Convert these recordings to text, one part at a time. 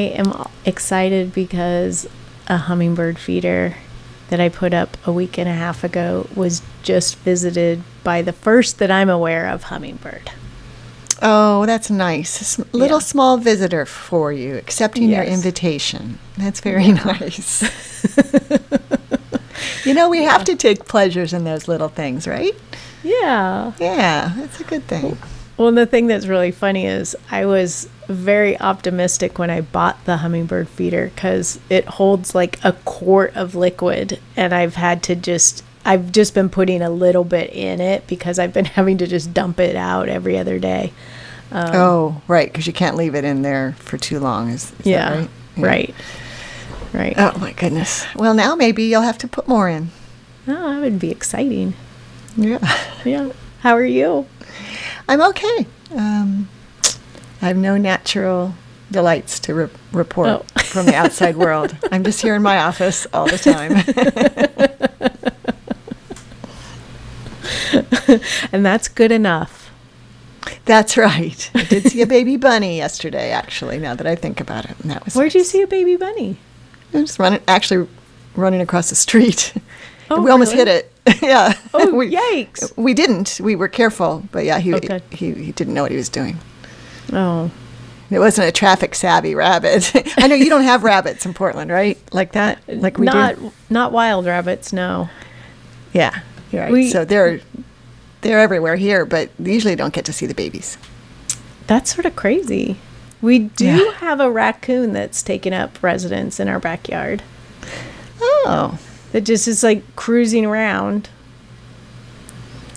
Am excited because a hummingbird feeder that I put up a week and a half ago was just visited by the first that I'm aware of hummingbird. Oh, that's nice. A little Yeah. small visitor for you, accepting your invitation. That's very nice. you know, we have to take pleasures in those little things, right? Yeah. Yeah, that's a good thing. Well, and the thing that's really funny is I was very optimistic when I bought the hummingbird feeder because it holds like a quart of liquid, and I've had to just I've just been putting a little bit in it because I've been having to just dump it out every other day. Um, oh, right, because you can't leave it in there for too long. Is, is yeah, right? Yeah. right, right. Oh my goodness. Well, now maybe you'll have to put more in. Oh, that would be exciting. Yeah. Yeah. How are you? I'm okay. Um, I have no natural delights to re- report Oh. from the outside world. I'm just here in my office all the time. And that's good enough. That's right. I did see a baby bunny yesterday, actually, now that I think about it. And that was Where'd you see a baby bunny? I was running, actually running across the street. Oh, we almost really? hit it. yeah. Oh, we, yikes. We didn't. We were careful, but yeah, he, good. he he didn't know what he was doing. Oh, It wasn't a traffic savvy rabbit. I know you don't have rabbits in Portland, right? Like that, like we not do. not wild rabbits. No. Yeah, you're right. We- so they're they're everywhere here, but they usually don't get to see the babies. That's sort of crazy. We do Yeah. have a raccoon that's taken up residence in our backyard. Oh, That just is like cruising around.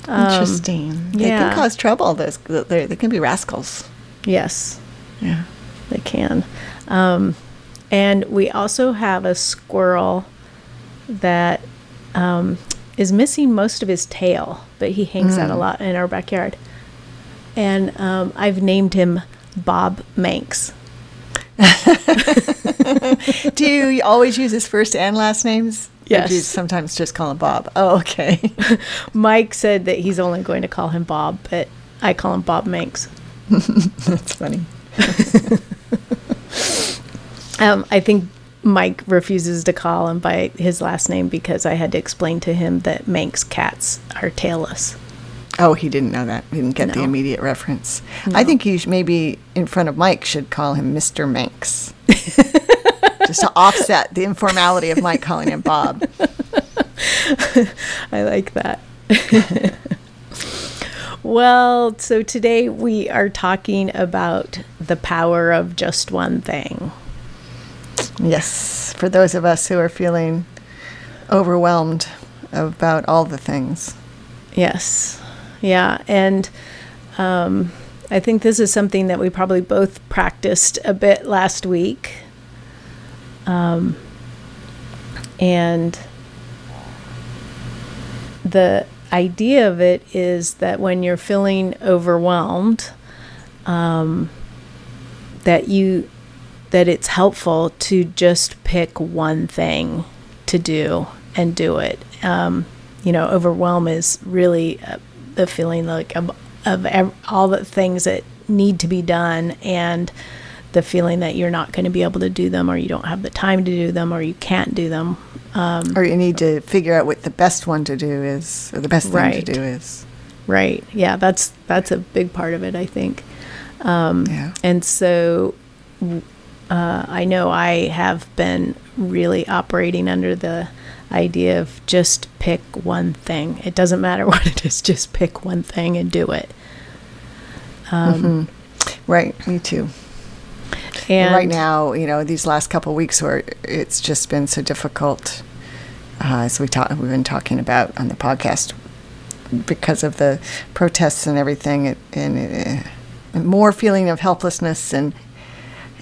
Um, interesting. They yeah. can cause trouble. Those they they can be rascals. Yes, Yeah. they can. Um, and we also have a squirrel that um, is missing most of his tail, but he hangs out a lot in our backyard. And um, I've named him Bob Manx. Do you always use his first and last names? Or do you Yes. sometimes just call him Bob. Oh, okay. Mike said that he's only going to call him Bob, but I call him Bob Manx. That's funny. Um, I think Mike refuses to call him by his last name because I had to explain to him that Manx cats are tailless. Oh, he didn't know that. He didn't get the immediate reference. I think he sh- maybe in front of Mike should call him Mr. Manx. Just to offset the informality of Mike calling him Bob. I like that. well, so today we are talking about the power of just one thing. Yes, for those of us who are feeling overwhelmed about all the things. Yes. Yeah. And um, I think this is something that we probably both practiced a bit last week. Um, and the idea of it is that when you're feeling overwhelmed, um, that you that it's helpful to just pick one thing to do and do it. Um, you know, overwhelm is really uh, the feeling like of, of ev- all the things that need to be done and the feeling that you're not going to be able to do them or you don't have the time to do them or you can't do them. Um, Or you need to figure out what the best one to do is, or the best thing Right. to do is. right. Yeah, that's that's a big part of it, I think. Um, Yeah. And so uh, I know I have been really operating under the idea of just pick one thing. It doesn't matter what it is, just pick one thing and do it. Um, Right, me too. And right now, you know, these last couple weeks where it's just been so difficult, uh, as we talk, we've been talking about on the podcast, because of the protests and everything, and uh, more feeling of helplessness and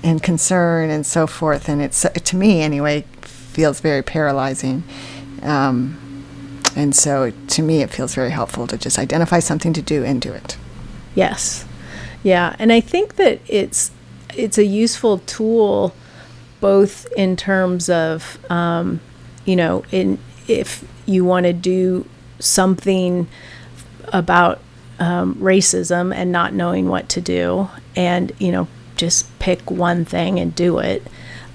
and concern and so forth. And it's to me anyway feels very paralyzing. Um, and so to me, it feels very helpful to just identify something to do and do it. Yes. Yeah. And I think that it's, it's a useful tool both in terms of, um, you know, in, if you want to do something about um, racism and not knowing what to do and, you know, just pick one thing and do it.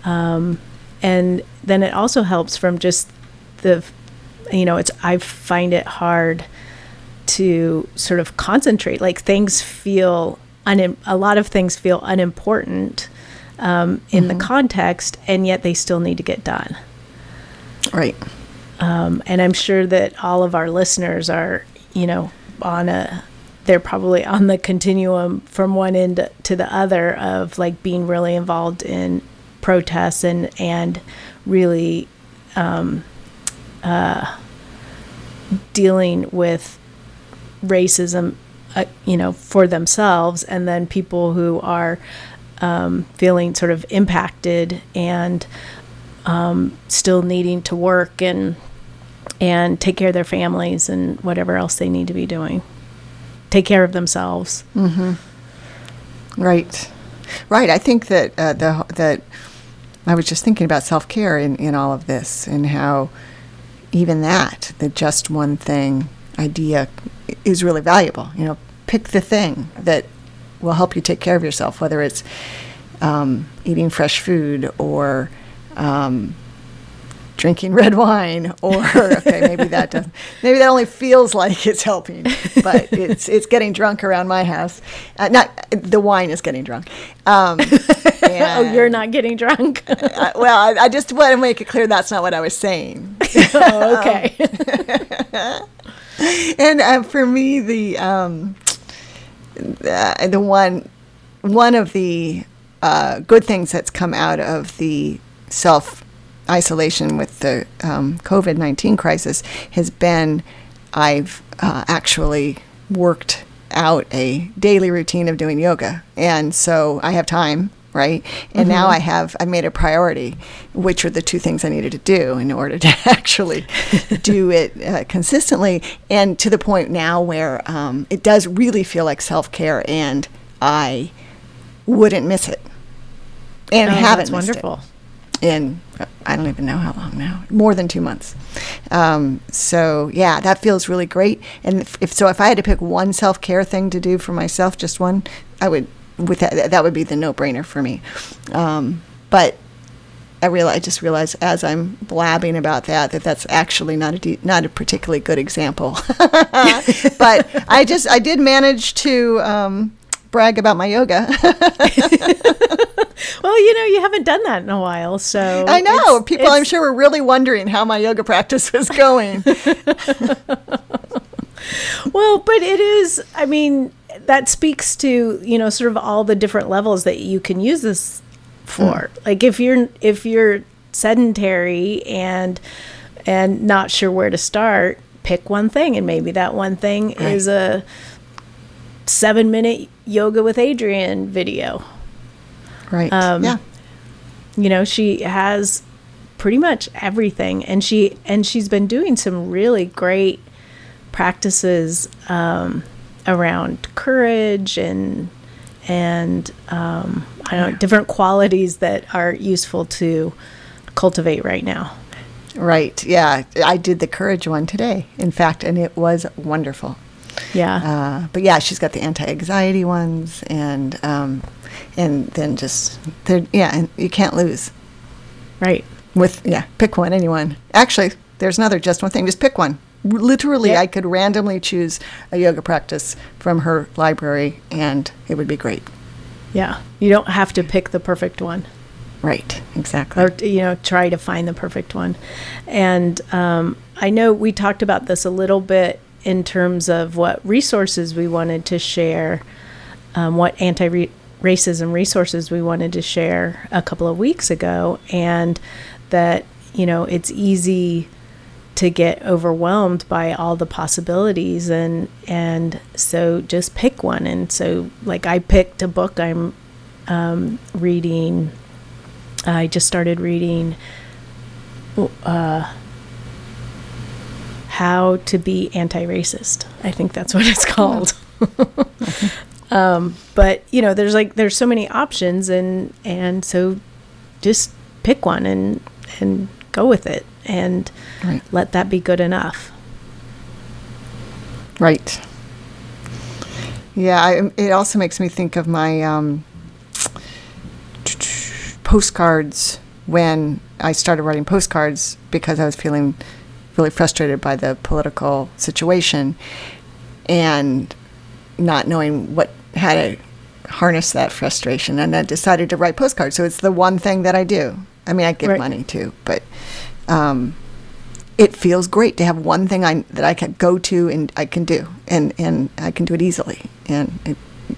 Um, and then it also helps from just the you know it's i find it hard to sort of concentrate like things feel un- a lot of things feel unimportant um, in mm-hmm. the context and yet they still need to get done right um, and i'm sure that all of our listeners are you know on a they're probably on the continuum from one end to the other of like being really involved in protests and and really um, uh, dealing with racism, uh, you know, for themselves, and then people who are um, feeling sort of impacted and um, still needing to work and and take care of their families and whatever else they need to be doing. Take care of themselves. Mm-hmm. Right, right. I think that uh, the that I was just thinking about self care in, in all of this and how even that, the just one thing idea, is really valuable. You know, pick the thing that will help you take care of yourself, whether it's um, eating fresh food or um, drinking red wine or okay maybe that does maybe that only feels like it's helping but it's it's getting drunk around my house. Uh, not the wine is getting drunk. Um, oh you're not getting drunk. Uh, well I, I, just want to make it clear that's not what i was saying. Oh, okay. And uh, for me the um, the, one one of the uh, good things that's come out of the self isolation with the um, COVID 19 crisis has been I've uh, actually worked out a daily routine of doing yoga. And so I have time, right? And mm-hmm. now I have, I made a priority, which are the two things I needed to do in order to actually do it uh, consistently. And to the point now where um, it does really feel like self care and I wouldn't miss it. And oh, haven't that's wonderful. It in I don't even know how long now, more than two months. Um, so yeah, that feels really great. And if, if, so, if I had to pick one self care thing to do for myself, just one, I would with that that would be the no brainer for me. Um, but I realize I just realized as I'm blabbing about that that that's actually not a de- not a particularly good example. but I just I did manage to. Um, brag about my yoga. well, you know, you haven't done that in a while, so I know it's, people. It's, I'm sure were really wondering how my yoga practice was going. well, but it is. I mean, that speaks to you know sort of all the different levels that you can use this for. Mm. Like if you're if you're sedentary and and not sure where to start, pick one thing, and maybe that one thing right. is a seven minute yoga with Adriene video. Right. Um, yeah. You know, she has pretty much everything, and she and she's been doing some really great practices um, around courage and and um, I don't know different qualities that are useful to cultivate right now. Right. Yeah, I did the courage one today, in fact, and it was wonderful. Yeah. Uh, but yeah, she's got the anti-anxiety ones, and um, and then just yeah, and you can't lose. Right. With yeah, pick one, anyone. Actually, there's another just one thing. Just pick one. Literally, yep. I could randomly choose a yoga practice from her library, and it would be great. Yeah, you don't have to pick the perfect one. Right, exactly. Or you know, try to find the perfect one. And um, I know we talked about this a little bit in terms of what resources we wanted to share, um, what anti racism resources we wanted to share a couple of weeks ago, and that you know it's easy to get overwhelmed by all the possibilities and and so just pick one. And so like I picked a book I'm um, reading. I just started reading uh, how to be anti-racist. I think that's what it's called. Um, but you know there's like there's so many options and and so just pick one and and go with it and right. let that be good enough. Right. Yeah, I, it also makes me think of my um, postcards when I started writing postcards because I was feeling really frustrated by the political situation and not knowing what how to harness that frustration and I decided to write postcards. So it's the one thing that I do. I mean, I give right. money too, but um, it feels great to have one thing I, that I can go to and I can do, and, and I can do it easily. And it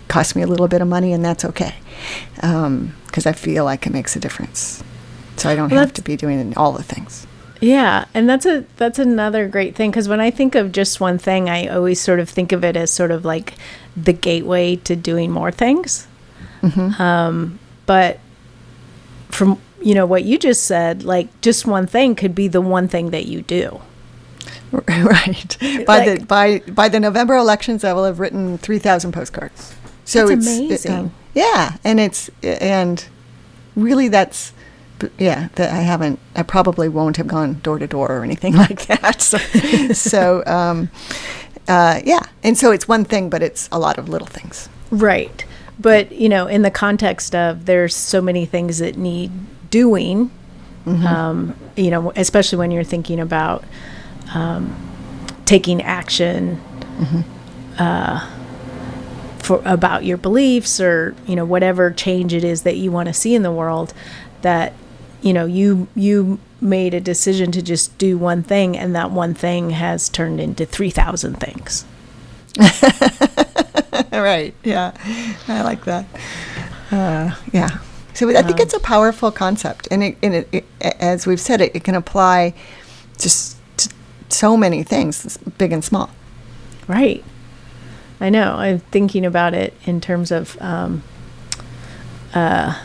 costs me a little bit of money, and that's okay, because um, I feel like it makes a difference. So I don't well, have to be doing all the things. Yeah, and that's a that's another great thing because when I think of just one thing, I always sort of think of it as sort of like the gateway to doing more things. Mm-hmm. Um, but from you know what you just said like just one thing could be the one thing that you do. Right. By like, the by by the november elections i will have written 3000 postcards. So it's amazing. it, yeah and it's and really that's yeah that i haven't i probably won't have gone door to door or anything like that. So, so um, uh, yeah and so it's one thing but it's a lot of little things. Right. But you know in the context of there's so many things that need doing, mm-hmm. um, you know, especially when you're thinking about um, taking action mm-hmm. uh, for about your beliefs or you know whatever change it is that you want to see in the world, that you know you you made a decision to just do one thing, and that one thing has turned into three thousand things. right. Yeah, I like that. Uh, yeah. So I think it's a powerful concept, and it, and it, it as we've said, it, it can apply just to so many things, big and small. Right. I know. I'm thinking about it in terms of um, uh,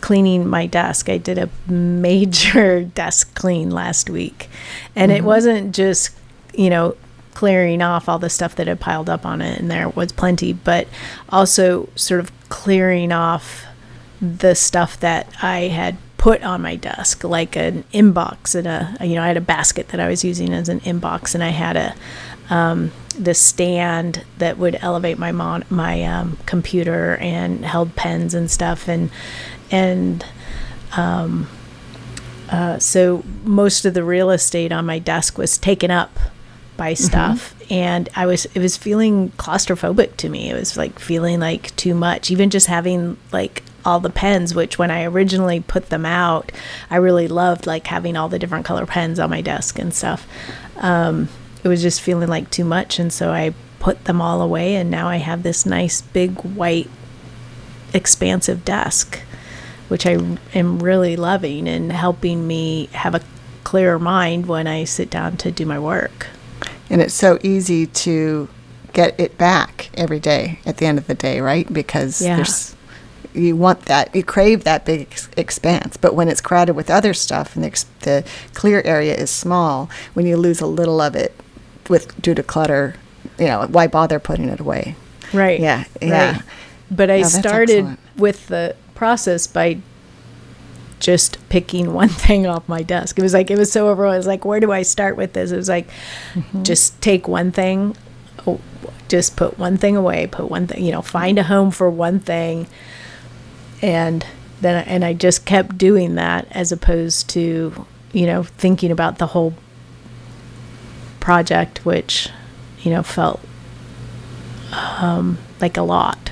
cleaning my desk. I did a major desk clean last week, and mm-hmm. it wasn't just you know clearing off all the stuff that had piled up on it, and there was plenty, but also sort of clearing off the stuff that I had put on my desk, like an inbox and a you know I had a basket that I was using as an inbox, and I had a um, stand that would elevate my mon- my um, computer and held pens and stuff, and and um, uh, so most of the real estate on my desk was taken up by mm-hmm. stuff. Mm-hmm. and i was it was feeling claustrophobic to me. It was like feeling like too much. Even just having like all the pens which when i originally put them out i really loved like having all the different color pens on my desk and stuff. Um, it was just feeling like too much. And so i put them all away and now i have this nice big white expansive desk which i am really loving and helping me have a clearer mind when i sit down to do my work and it's so easy to get it back every day at the end of the day, right? Because yeah. there's you want that, you crave that big ex- expanse. But when it's crowded with other stuff and the, ex- the clear area is small, when you lose a little of it with due to clutter, you know, why bother putting it away? Right. Yeah. Yeah. Right. But I started with the process by just picking one thing off my desk. It was like it was so overwhelming. It was like, where do I start with this? It was like, mm-hmm. just take one thing, oh, just put one thing away, put one thing, you know, find a home for one thing, and then and I just kept doing that as opposed to you know thinking about the whole project, which you know felt um, like a lot.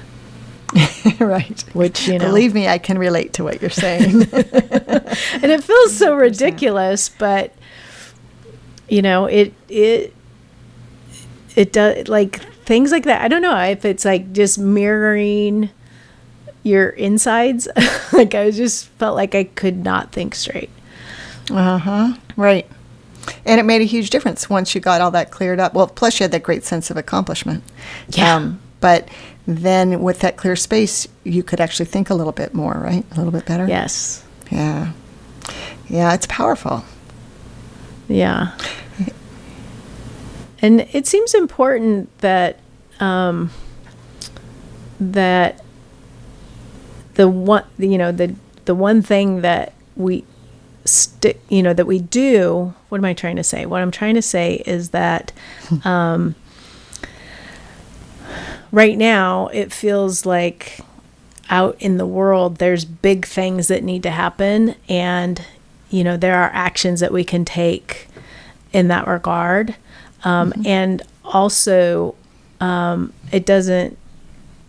right. Which, you know. Believe me, I can relate to what you're saying. and it feels so ridiculous, but you know, it it it does like things like that. I don't know if it's like just mirroring your insides. like I just felt like I could not think straight. Uh huh. Right. And it made a huge difference once you got all that cleared up. Well, plus you had that great sense of accomplishment. Yeah. but then with that clear space, you could actually think a little bit more, right? A little bit better. Yes. Yeah. Yeah, it's powerful. Yeah. And it seems important that um, that the one you know the the one thing that we stick you know that we do what am i trying to say what i'm trying to say is that um, right now it feels like out in the world there's big things that need to happen and you know there are actions that we can take in that regard um, and also um, it doesn't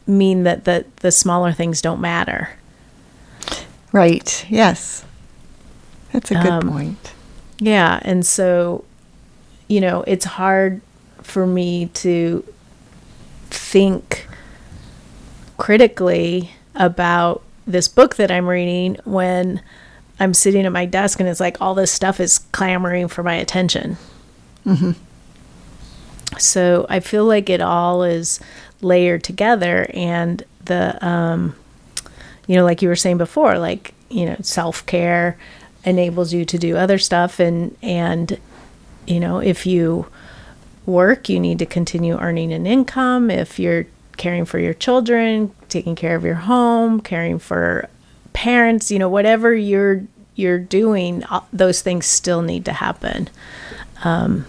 mean that the, the smaller things don't matter Right. Yes. That's a good Um, point. Yeah, and so you know, it's hard for me to think critically about this book that I'm reading when I'm sitting at my desk and it's like all this stuff is clamoring for my attention. So I feel like it all is layered together, and the, um, you know, like you were saying before, like you know, self care enables you to do other stuff, and and you know, if you work, you need to continue earning an income. If you're caring for your children, taking care of your home, caring for parents, you know, whatever you're you're doing, uh, those things still need to happen um,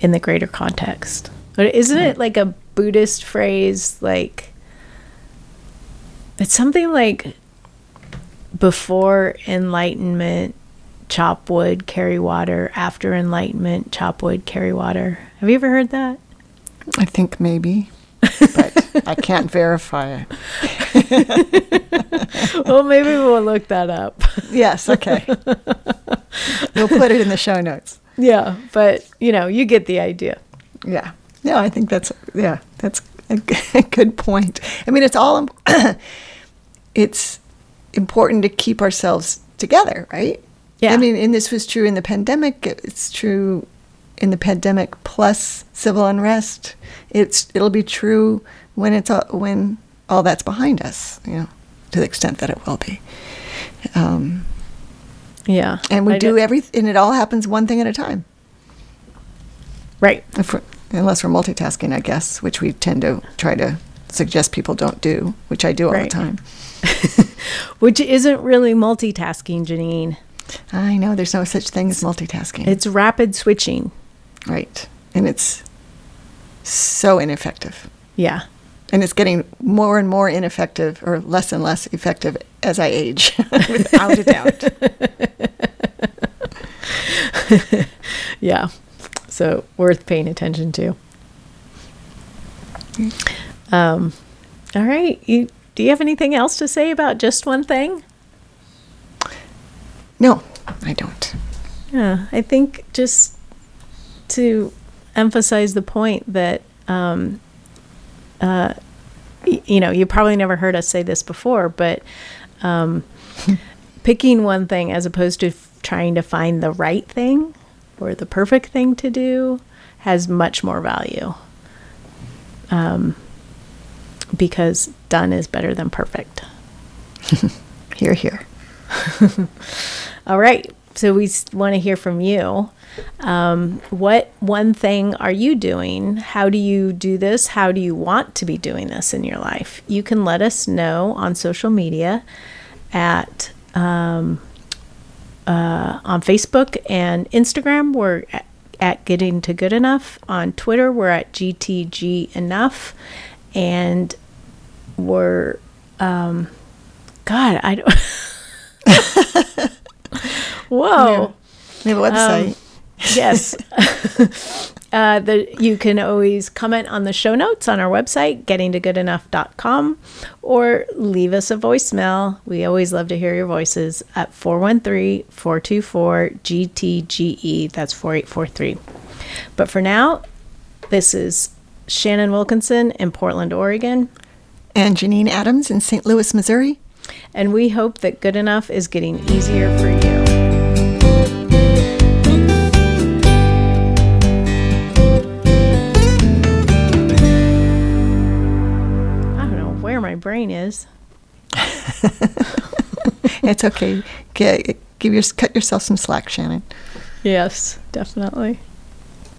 in the greater context. But isn't it like a Buddhist phrase? Like it's something like before enlightenment, chop wood, carry water. After enlightenment, chop wood, carry water. Have you ever heard that? I think maybe, but I can't verify it. well, maybe we'll look that up. Yes. Okay. we'll put it in the show notes. yeah, but you know, you get the idea. Yeah. No, I think that's yeah, that's a, g- a good point. I mean, it's all it's important to keep ourselves together, right? Yeah. I mean, and this was true in the pandemic. It's true in the pandemic plus civil unrest. It's it'll be true when it's all, when all that's behind us. You know, to the extent that it will be. Um, Yeah. and we I do everything, and it all happens one thing at a time. Right. We're, unless we're multitasking, I guess, which we tend to try to suggest people don't do, which I do all Right. the time. Which isn't really multitasking, Janine. I know there's no such thing as multitasking. It's rapid switching. right. And it's so ineffective. Yeah. And it's getting more and more ineffective or less and less effective as I age, without a doubt. Yeah. So worth paying attention to. Um, all right. You do you have anything else to say about just one thing? No, I don't. Yeah, I think just to emphasize the point that, um, uh, y- you know, you probably never heard us say this before, but um, picking one thing as opposed to f- trying to find the right thing or the perfect thing to do has much more value. Um, because done is better than perfect. Hear, hear. All right. So we want to hear from you. Um, what one thing are you doing? How do you do this? How do you want to be doing this in your life? You can let us know on social media at um, uh, on Facebook and Instagram. We're at, at Getting to Good Enough. On Twitter, we're at GTG Enough, and we're um, God, I don't. Whoa. We have a website. yes. uh, the, you can always comment on the show notes on our website, gettingtogoodenough.com, or leave us a voicemail. We always love to hear your voices at 413 424 GTGE. That's 4843. But for now, this is Shannon Wilkinson in Portland, Oregon. And Janine Adams in St. Louis, Missouri. And we hope that good enough is getting easier for you. I don't know where my brain is. it's okay. Get, give your, cut yourself some slack, Shannon. Yes, definitely.